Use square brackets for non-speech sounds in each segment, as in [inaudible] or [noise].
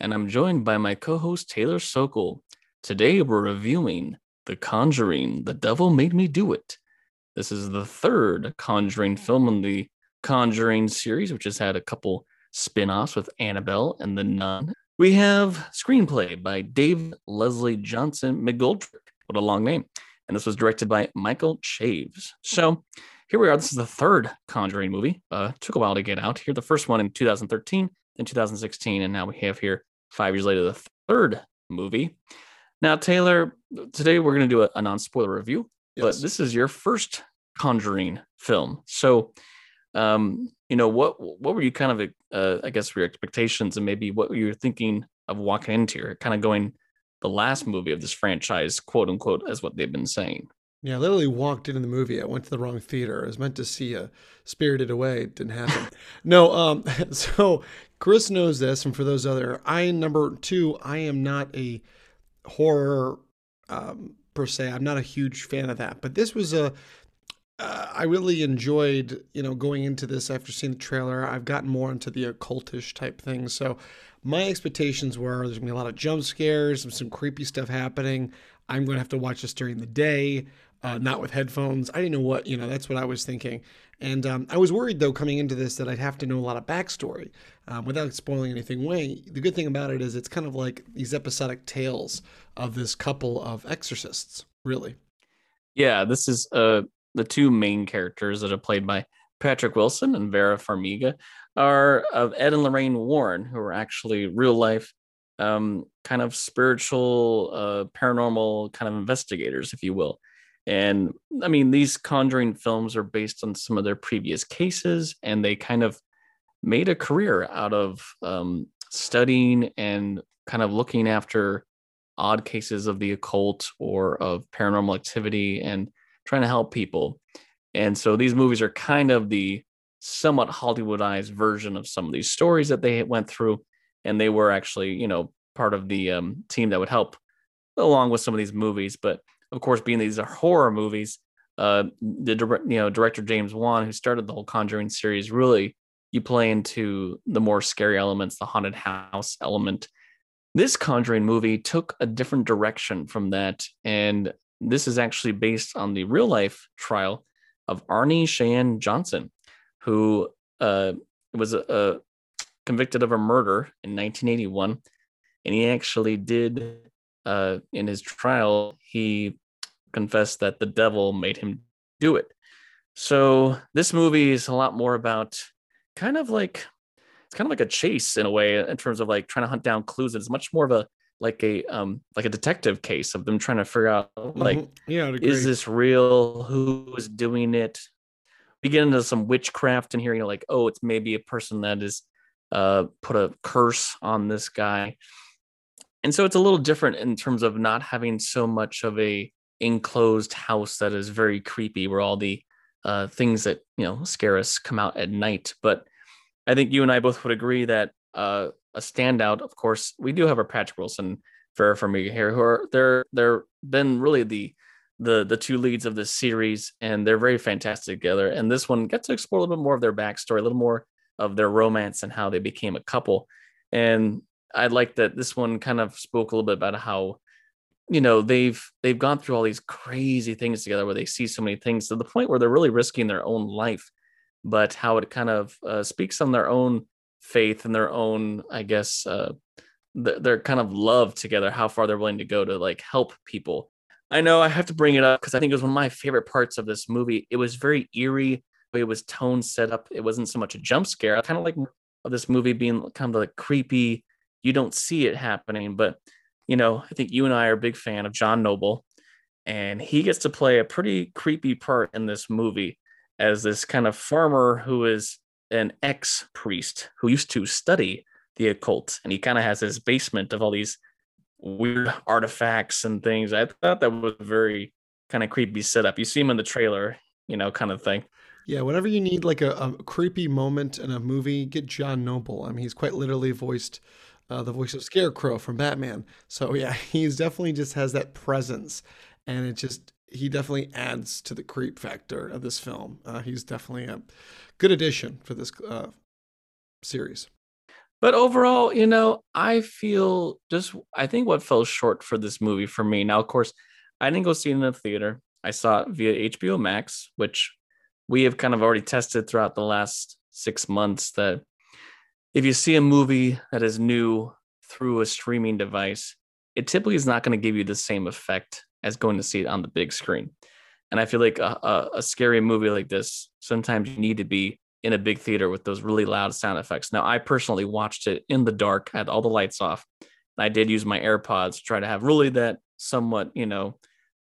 and I'm joined by my co host, Taylor Sokol. Today we're reviewing The Conjuring The Devil Made Me Do It. This is the third Conjuring film in the Conjuring series, which has had a couple spin offs with Annabelle and The Nun. We have screenplay by Dave Leslie Johnson McGoldrick. What a long name. And this was directed by Michael Chaves. So here we are. This is the third Conjuring movie. Uh, took a while to get out here. The first one in 2013, then 2016, and now we have here five years later the third movie. Now, Taylor, today we're going to do a, a non spoiler review, Yes. but this is your first Conjuring film. So, um, you know, what what were you kind of, uh, I guess, your expectations, and maybe what you were thinking of walking into here, kind of going the last movie of this franchise, quote unquote, as what they've been saying. Yeah, I literally walked into the movie. I went to the wrong theater. I was meant to see a Spirited Away. It didn't happen. [laughs] no, um, [laughs] so Chris knows this, and for those other, I number two, I am not a horror um, per se. I'm not a huge fan of that, but this was a. Uh, I really enjoyed, you know, going into this after seeing the trailer. I've gotten more into the occultish type things, so my expectations were there's gonna be a lot of jump scares, some, some creepy stuff happening. I'm gonna have to watch this during the day uh, not with headphones. I didn't know what, you know, that's what I was thinking. And um, I was worried, though, coming into this that I'd have to know a lot of backstory um, without spoiling anything away. The good thing about it is it's kind of like these episodic tales of this couple of exorcists, really. Yeah, this is uh the two main characters that are played by Patrick Wilson and Vera Farmiga are of Ed and Lorraine Warren, who are actually real life um kind of spiritual uh paranormal kind of investigators, if you will. And I mean, these conjuring films are based on some of their previous cases, and they kind of made a career out of um, studying and kind of looking after odd cases of the occult or of paranormal activity and trying to help people. And so these movies are kind of the somewhat Hollywoodized version of some of these stories that they went through. And they were actually, you know, part of the um, team that would help along with some of these movies. But of course, being these are horror movies, uh, the you know director James Wan, who started the whole Conjuring series, really you play into the more scary elements, the haunted house element. This Conjuring movie took a different direction from that, and this is actually based on the real life trial of Arne Cheyenne Johnson, who uh, was uh, convicted of a murder in 1981, and he actually did uh, in his trial, he confessed that the devil made him do it. So this movie is a lot more about kind of like it's kind of like a chase in a way in terms of like trying to hunt down clues. It's much more of a like a um like a detective case of them trying to figure out like Mhm. yeah, is this real? Who is doing it? We get into some witchcraft in here, you know, like, oh, it's maybe a person that is uh put a curse on this guy. And so it's a little different in terms of not having so much of a enclosed house that is very creepy where all the uh things that you know scare us come out at night. But I think you and I both would agree that uh a standout, of course, we do have our Patrick Wilson, Vera Farmiga here, who are they're they're been really the the the two leads of this series, and they're very fantastic together. And this one gets to explore a little bit more of their backstory, a little more of their romance and how they became a couple. And I like that this one kind of spoke a little bit about how you know they've they've gone through all these crazy things together where they see so many things to the point where they're really risking their own life but how it kind of uh, speaks on their own faith and their own i guess uh, th- their kind of love together how far they're willing to go to like help people. I know i have to bring it up because i think it was one of my favorite parts of this movie. It was very eerie it was tone set up it wasn't so much a jump scare i kind of like this movie being kind of like creepy you don't see it happening but you know i think you and i are a big fan of john noble and he gets to play a pretty creepy part in this movie as this kind of farmer who is an ex priest who used to study the occult and he kind of has his basement of all these weird artifacts and things. I thought that was very kind of creepy setup. You see him in the trailer, you know, kind of thing. Yeah, whenever you need like a, a creepy moment in a movie, get John Noble. I mean, he's quite literally voiced uh, the voice of Scarecrow from Batman. So yeah, [laughs] he's definitely just has that presence, and it just he definitely adds to the creep factor of this film. Uh, he's definitely a good addition for this uh, series. But overall, you know, I feel just I think what fell short for this movie for me. Now, of course, I didn't go see it in the theater. I saw it via HBO Max, which we have kind of already tested throughout the last six months that if you see a movie that is new through a streaming device, it typically is not going to give you the same effect as going to see it on the big screen. And I feel like a, a, a scary movie like this, sometimes you need to be in a big theater with those really loud sound effects. Now, I personally watched it in the dark, had all the lights off. I did use my AirPods to try to have really that somewhat, you know,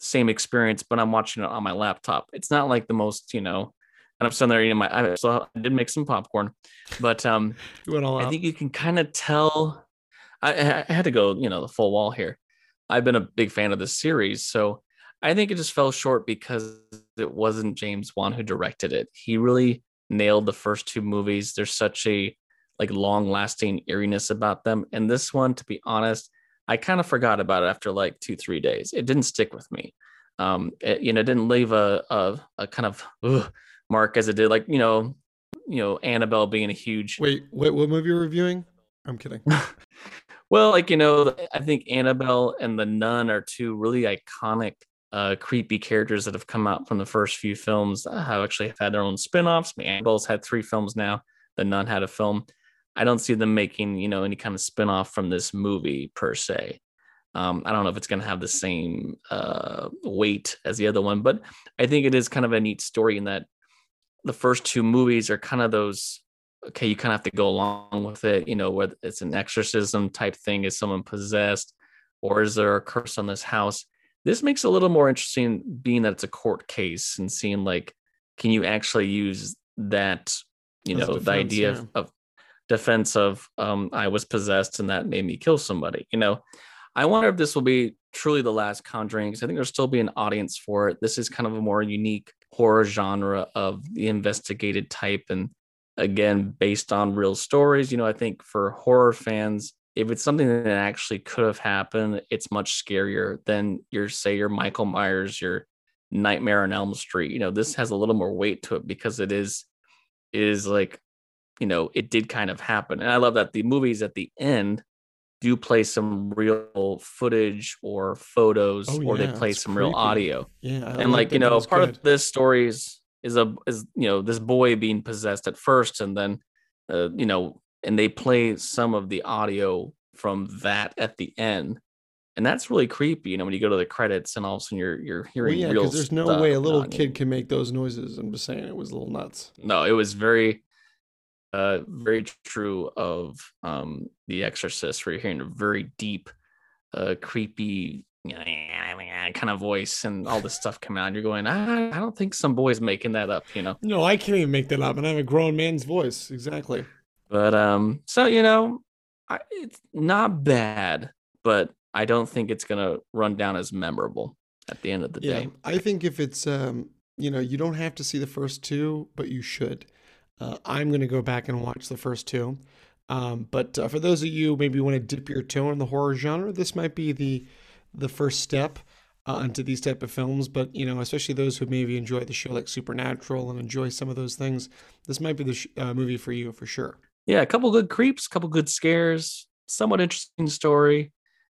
same experience, but I'm watching it on my laptop. It's not like the most, you know, and I'm sitting there eating my. I, so I did make some popcorn, but um, [laughs] I think you can kind of tell. I, I had to go, you know, the full wall here. I've been a big fan of this series, so I think it just fell short because it wasn't James Wan who directed it. He really nailed the first two movies. There's such a like long lasting eeriness about them. And this one, to be honest, I kind of forgot about it after like two, three days. It didn't stick with me. Um, it, you know, it didn't leave a, a, a kind of ugh, mark as it did, like, you know, you know, Annabelle being a huge. Wait, wait, what movie are you reviewing? I'm kidding. [laughs] well, like, you know, I think Annabelle and the Nun are two really iconic uh, creepy characters that have come out from the first few films uh, have actually have had their own spin-offs. I mean, Annabelle's had three films now. The Nun had a film. I don't see them making, you know, any kind of spin-off from this movie per se. Um, I don't know if it's going to have the same uh, weight as the other one, but I think it is kind of a neat story in that the first two movies are kind of those. Okay, you kind of have to go along with it. You know, whether it's an exorcism type thing, is someone possessed, or is there a curse on this house? This makes it a little more interesting, being that it's a court case and seeing like, can you actually use that? You know, defense, the idea yeah. of, of defense of um, I was possessed and that made me kill somebody. You know, I wonder if this will be truly the last Conjuring because I think there'll still be an audience for it. This is kind of a more unique horror genre of the investigated type, and again, based on real stories. You know, I think for horror fans, if it's something that actually could have happened, it's much scarier than your say your Michael Myers, your Nightmare on Elm Street. You know, this has a little more weight to it because it is is like, you know, it did kind of happen. And I love that the movies at the end do play some real footage or photos oh, or yeah, they play some creepy. real audio. Yeah. I and like, you know, part good. of this story is is a is you know, this boy being possessed at first and then uh, you know, and they play some of the audio from that at the end and that's really creepy you know when you go to the credits and all of a sudden you're you're hearing well, yeah because there's no way a little kid can make those noises i'm just saying it was a little nuts no it was very uh very true of um the exorcist where you're hearing a very deep uh creepy kind of voice and all this stuff come out and you're going I, I don't think some boy's making that up you know no i can't even make that up and i have a grown man's voice exactly but um, so you know, I, it's not bad, but I don't think it's gonna run down as memorable at the end of the yeah, day. I think if it's um, you know, you don't have to see the first two, but you should. Uh, I'm gonna go back and watch the first two. Um, but uh, for those of you maybe want to dip your toe in the horror genre, this might be the the first step uh, into these type of films. But you know, especially those who maybe enjoy the show like Supernatural and enjoy some of those things, this might be the sh- uh, movie for you for sure yeah, a couple good creeps, a couple good scares, somewhat interesting story.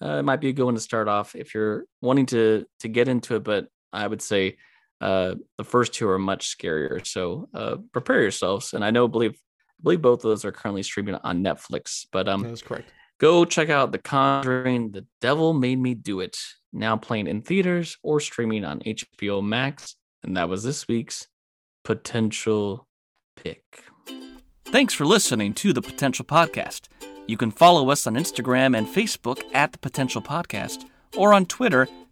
Uh, it might be a good one to start off if you're wanting to to get into it. But I would say uh, the first two are much scarier. So uh, prepare yourselves. And I know, believe I believe both of those are currently streaming on Netflix. But um, that's correct. Go check out The Conjuring. The Devil Made Me Do It. Now playing in theaters or streaming on HBO Max. And that was this week's potential pick. Thanks for listening to the Potential Podcast. You can follow us on Instagram and Facebook at the Potential Podcast or on Twitter